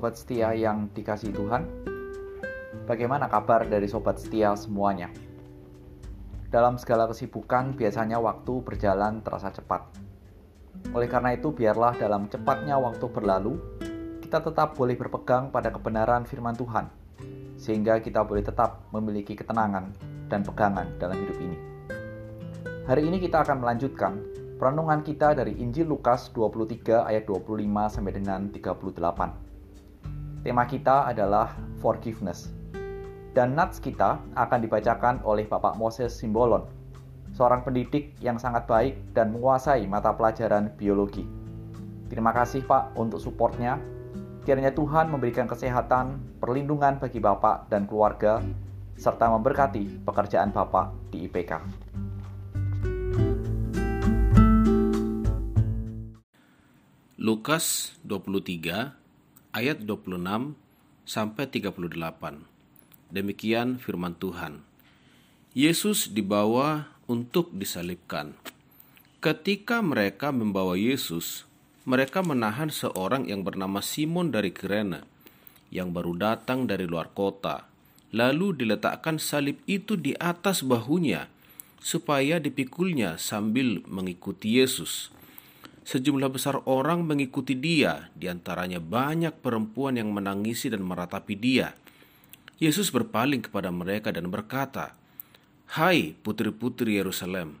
sobat setia yang dikasih Tuhan. Bagaimana kabar dari sobat setia semuanya? Dalam segala kesibukan, biasanya waktu berjalan terasa cepat. Oleh karena itu, biarlah dalam cepatnya waktu berlalu, kita tetap boleh berpegang pada kebenaran firman Tuhan, sehingga kita boleh tetap memiliki ketenangan dan pegangan dalam hidup ini. Hari ini kita akan melanjutkan perenungan kita dari Injil Lukas 23 ayat 25 sampai dengan 38. Tema kita adalah forgiveness. Dan nats kita akan dibacakan oleh Bapak Moses Simbolon, seorang pendidik yang sangat baik dan menguasai mata pelajaran biologi. Terima kasih Pak untuk supportnya. Kiranya Tuhan memberikan kesehatan, perlindungan bagi Bapak dan keluarga, serta memberkati pekerjaan Bapak di IPK. Lukas 23 ayat 26 sampai 38. Demikian firman Tuhan. Yesus dibawa untuk disalibkan. Ketika mereka membawa Yesus, mereka menahan seorang yang bernama Simon dari Kirene yang baru datang dari luar kota. Lalu diletakkan salib itu di atas bahunya supaya dipikulnya sambil mengikuti Yesus. Sejumlah besar orang mengikuti dia, di antaranya banyak perempuan yang menangisi dan meratapi dia. Yesus berpaling kepada mereka dan berkata, Hai putri-putri Yerusalem,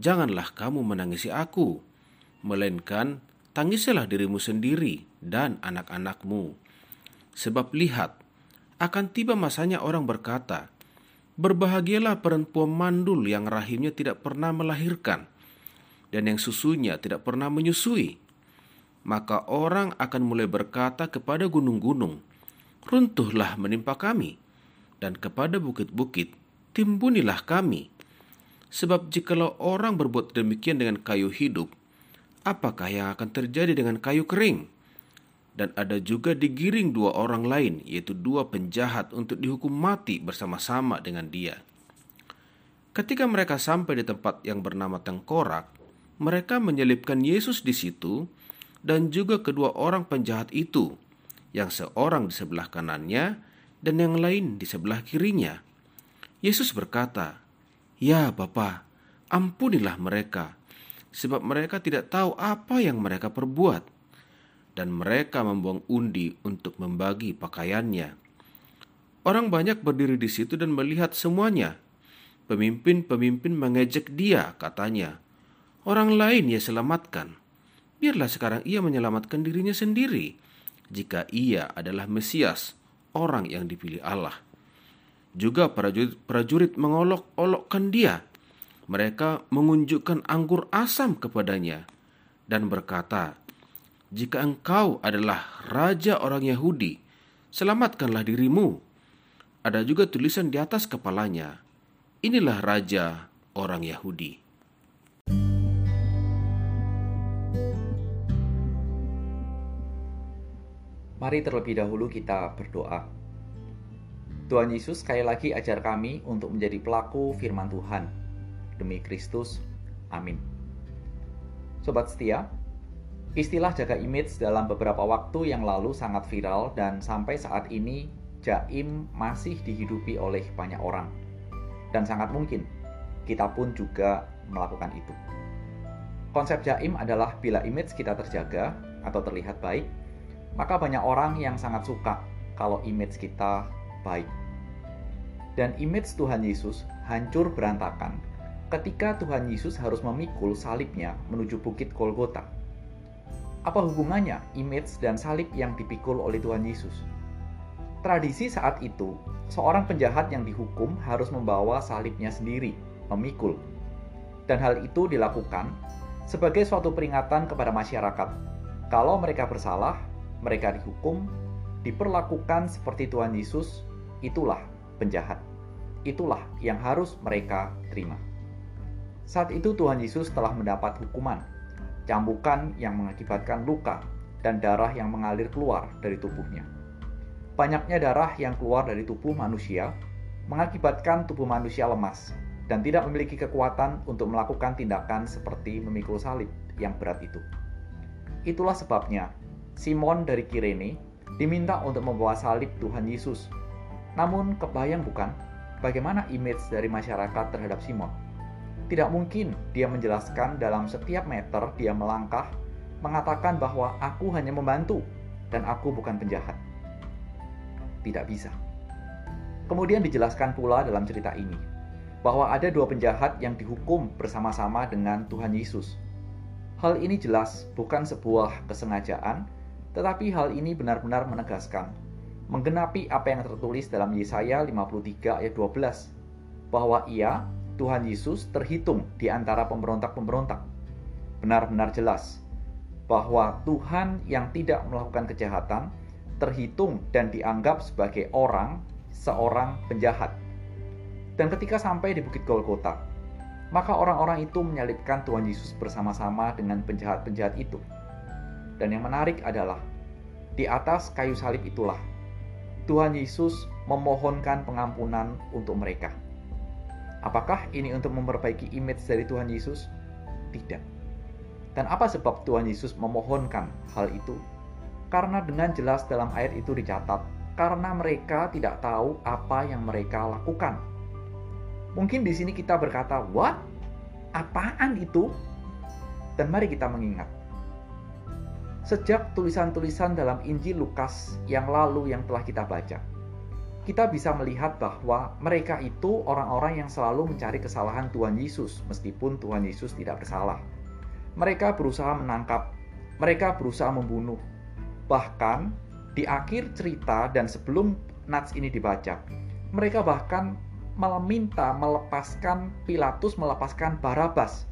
janganlah kamu menangisi aku, melainkan tangisilah dirimu sendiri dan anak-anakmu. Sebab lihat, akan tiba masanya orang berkata, Berbahagialah perempuan mandul yang rahimnya tidak pernah melahirkan, dan yang susunya tidak pernah menyusui, maka orang akan mulai berkata kepada gunung-gunung, "Runtuhlah menimpa kami," dan kepada bukit-bukit, "Timbunilah kami." Sebab jikalau orang berbuat demikian dengan kayu hidup, apakah yang akan terjadi dengan kayu kering? Dan ada juga digiring dua orang lain, yaitu dua penjahat untuk dihukum mati bersama-sama dengan dia. Ketika mereka sampai di tempat yang bernama Tengkorak, mereka menyelipkan Yesus di situ dan juga kedua orang penjahat itu, yang seorang di sebelah kanannya dan yang lain di sebelah kirinya. Yesus berkata, "Ya Bapa, ampunilah mereka, sebab mereka tidak tahu apa yang mereka perbuat." Dan mereka membuang undi untuk membagi pakaiannya. Orang banyak berdiri di situ dan melihat semuanya. Pemimpin-pemimpin mengejek dia, katanya, Orang lain ia selamatkan. Biarlah sekarang ia menyelamatkan dirinya sendiri jika ia adalah Mesias, orang yang dipilih Allah. Juga prajurit, mengolok-olokkan dia. Mereka mengunjukkan anggur asam kepadanya dan berkata, "Jika engkau adalah raja orang Yahudi, selamatkanlah dirimu." Ada juga tulisan di atas kepalanya, "Inilah raja orang Yahudi." Mari terlebih dahulu kita berdoa. Tuhan Yesus sekali lagi ajar kami untuk menjadi pelaku firman Tuhan. Demi Kristus, amin. Sobat setia, istilah jaga image dalam beberapa waktu yang lalu sangat viral dan sampai saat ini jaim masih dihidupi oleh banyak orang. Dan sangat mungkin kita pun juga melakukan itu. Konsep jaim adalah bila image kita terjaga atau terlihat baik, maka banyak orang yang sangat suka kalau image kita baik. Dan image Tuhan Yesus hancur berantakan ketika Tuhan Yesus harus memikul salibnya menuju bukit Golgota. Apa hubungannya image dan salib yang dipikul oleh Tuhan Yesus? Tradisi saat itu, seorang penjahat yang dihukum harus membawa salibnya sendiri, memikul. Dan hal itu dilakukan sebagai suatu peringatan kepada masyarakat. Kalau mereka bersalah, mereka dihukum, diperlakukan seperti Tuhan Yesus, itulah penjahat. Itulah yang harus mereka terima. Saat itu Tuhan Yesus telah mendapat hukuman, cambukan yang mengakibatkan luka dan darah yang mengalir keluar dari tubuhnya. Banyaknya darah yang keluar dari tubuh manusia mengakibatkan tubuh manusia lemas dan tidak memiliki kekuatan untuk melakukan tindakan seperti memikul salib yang berat itu. Itulah sebabnya Simon dari Kirene diminta untuk membawa salib Tuhan Yesus. Namun kebayang bukan bagaimana image dari masyarakat terhadap Simon? Tidak mungkin dia menjelaskan dalam setiap meter dia melangkah mengatakan bahwa aku hanya membantu dan aku bukan penjahat. Tidak bisa. Kemudian dijelaskan pula dalam cerita ini bahwa ada dua penjahat yang dihukum bersama-sama dengan Tuhan Yesus. Hal ini jelas bukan sebuah kesengajaan, tetapi hal ini benar-benar menegaskan menggenapi apa yang tertulis dalam Yesaya 53 ayat 12 bahwa ia Tuhan Yesus terhitung di antara pemberontak-pemberontak. Benar-benar jelas bahwa Tuhan yang tidak melakukan kejahatan terhitung dan dianggap sebagai orang seorang penjahat. Dan ketika sampai di Bukit Golgota, maka orang-orang itu menyalibkan Tuhan Yesus bersama-sama dengan penjahat-penjahat itu. Dan yang menarik adalah di atas kayu salib itulah Tuhan Yesus memohonkan pengampunan untuk mereka. Apakah ini untuk memperbaiki image dari Tuhan Yesus? Tidak. Dan apa sebab Tuhan Yesus memohonkan hal itu? Karena dengan jelas dalam ayat itu dicatat karena mereka tidak tahu apa yang mereka lakukan. Mungkin di sini kita berkata, "What? Apaan itu?" Dan mari kita mengingat. Sejak tulisan-tulisan dalam Injil Lukas yang lalu yang telah kita baca, kita bisa melihat bahwa mereka itu orang-orang yang selalu mencari kesalahan Tuhan Yesus, meskipun Tuhan Yesus tidak bersalah. Mereka berusaha menangkap, mereka berusaha membunuh, bahkan di akhir cerita dan sebelum nats ini dibaca, mereka bahkan meminta melepaskan Pilatus melepaskan Barabas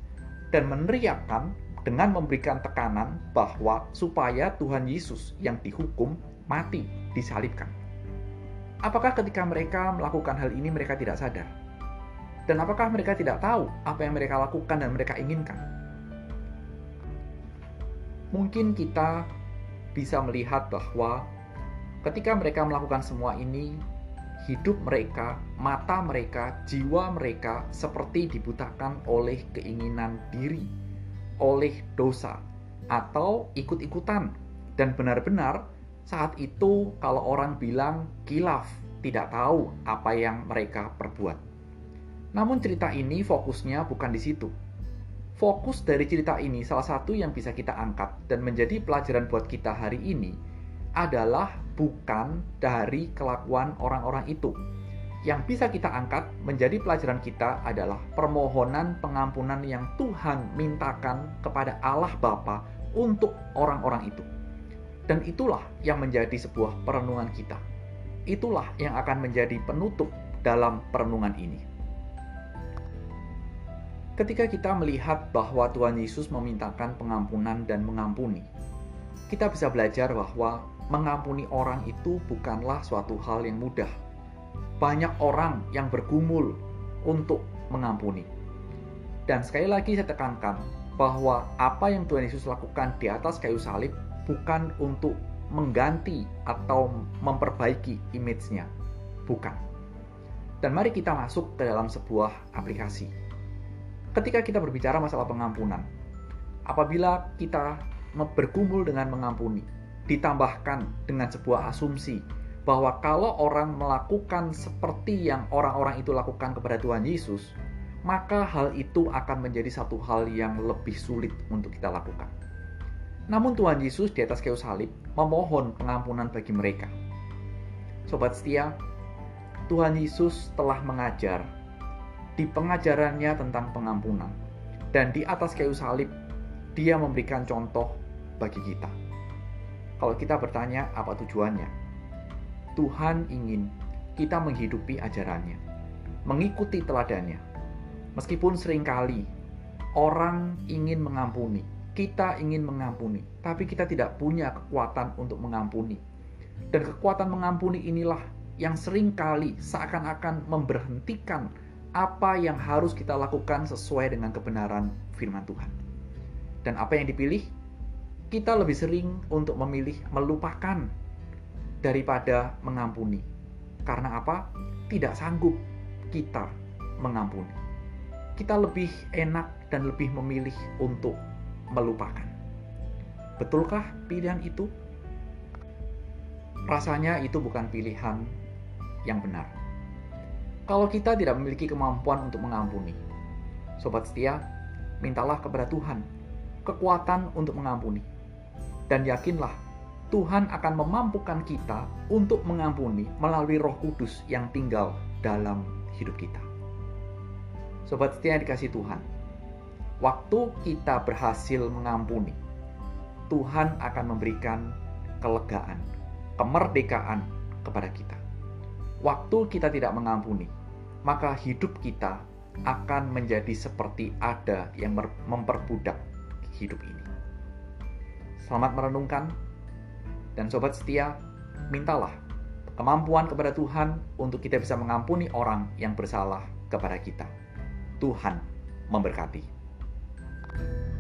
dan meneriakkan dengan memberikan tekanan bahwa supaya Tuhan Yesus yang dihukum mati disalibkan. Apakah ketika mereka melakukan hal ini mereka tidak sadar? Dan apakah mereka tidak tahu apa yang mereka lakukan dan mereka inginkan? Mungkin kita bisa melihat bahwa Ketika mereka melakukan semua ini, hidup mereka, mata mereka, jiwa mereka seperti dibutakan oleh keinginan diri, oleh dosa, atau ikut-ikutan. Dan benar-benar saat itu kalau orang bilang kilaf, tidak tahu apa yang mereka perbuat. Namun cerita ini fokusnya bukan di situ. Fokus dari cerita ini salah satu yang bisa kita angkat dan menjadi pelajaran buat kita hari ini adalah bukan dari kelakuan orang-orang itu. Yang bisa kita angkat menjadi pelajaran kita adalah permohonan pengampunan yang Tuhan mintakan kepada Allah Bapa untuk orang-orang itu. Dan itulah yang menjadi sebuah perenungan kita. Itulah yang akan menjadi penutup dalam perenungan ini. Ketika kita melihat bahwa Tuhan Yesus memintakan pengampunan dan mengampuni, kita bisa belajar bahwa mengampuni orang itu bukanlah suatu hal yang mudah. Banyak orang yang bergumul untuk mengampuni. Dan sekali lagi saya tekankan bahwa apa yang Tuhan Yesus lakukan di atas kayu salib bukan untuk mengganti atau memperbaiki image-nya. Bukan. Dan mari kita masuk ke dalam sebuah aplikasi. Ketika kita berbicara masalah pengampunan, apabila kita bergumul dengan mengampuni, ditambahkan dengan sebuah asumsi bahwa kalau orang melakukan seperti yang orang-orang itu lakukan kepada Tuhan Yesus, maka hal itu akan menjadi satu hal yang lebih sulit untuk kita lakukan. Namun Tuhan Yesus di atas kayu salib memohon pengampunan bagi mereka. Sobat setia, Tuhan Yesus telah mengajar di pengajarannya tentang pengampunan. Dan di atas kayu salib, dia memberikan contoh bagi kita. Kalau kita bertanya apa tujuannya, Tuhan ingin kita menghidupi ajarannya, mengikuti teladannya. Meskipun sering kali orang ingin mengampuni, kita ingin mengampuni, tapi kita tidak punya kekuatan untuk mengampuni. Dan kekuatan mengampuni inilah yang sering kali seakan-akan memberhentikan apa yang harus kita lakukan sesuai dengan kebenaran firman Tuhan. Dan apa yang dipilih? kita lebih sering untuk memilih melupakan daripada mengampuni. Karena apa? Tidak sanggup kita mengampuni. Kita lebih enak dan lebih memilih untuk melupakan. Betulkah pilihan itu? rasanya itu bukan pilihan yang benar. Kalau kita tidak memiliki kemampuan untuk mengampuni, sobat setia, mintalah kepada Tuhan kekuatan untuk mengampuni. Dan yakinlah, Tuhan akan memampukan kita untuk mengampuni melalui Roh Kudus yang tinggal dalam hidup kita. Sobat setia yang dikasih Tuhan, waktu kita berhasil mengampuni, Tuhan akan memberikan kelegaan, kemerdekaan kepada kita. Waktu kita tidak mengampuni, maka hidup kita akan menjadi seperti ada yang memperbudak hidup ini. Selamat merenungkan, dan sobat setia, mintalah kemampuan kepada Tuhan untuk kita bisa mengampuni orang yang bersalah kepada kita. Tuhan memberkati. thank you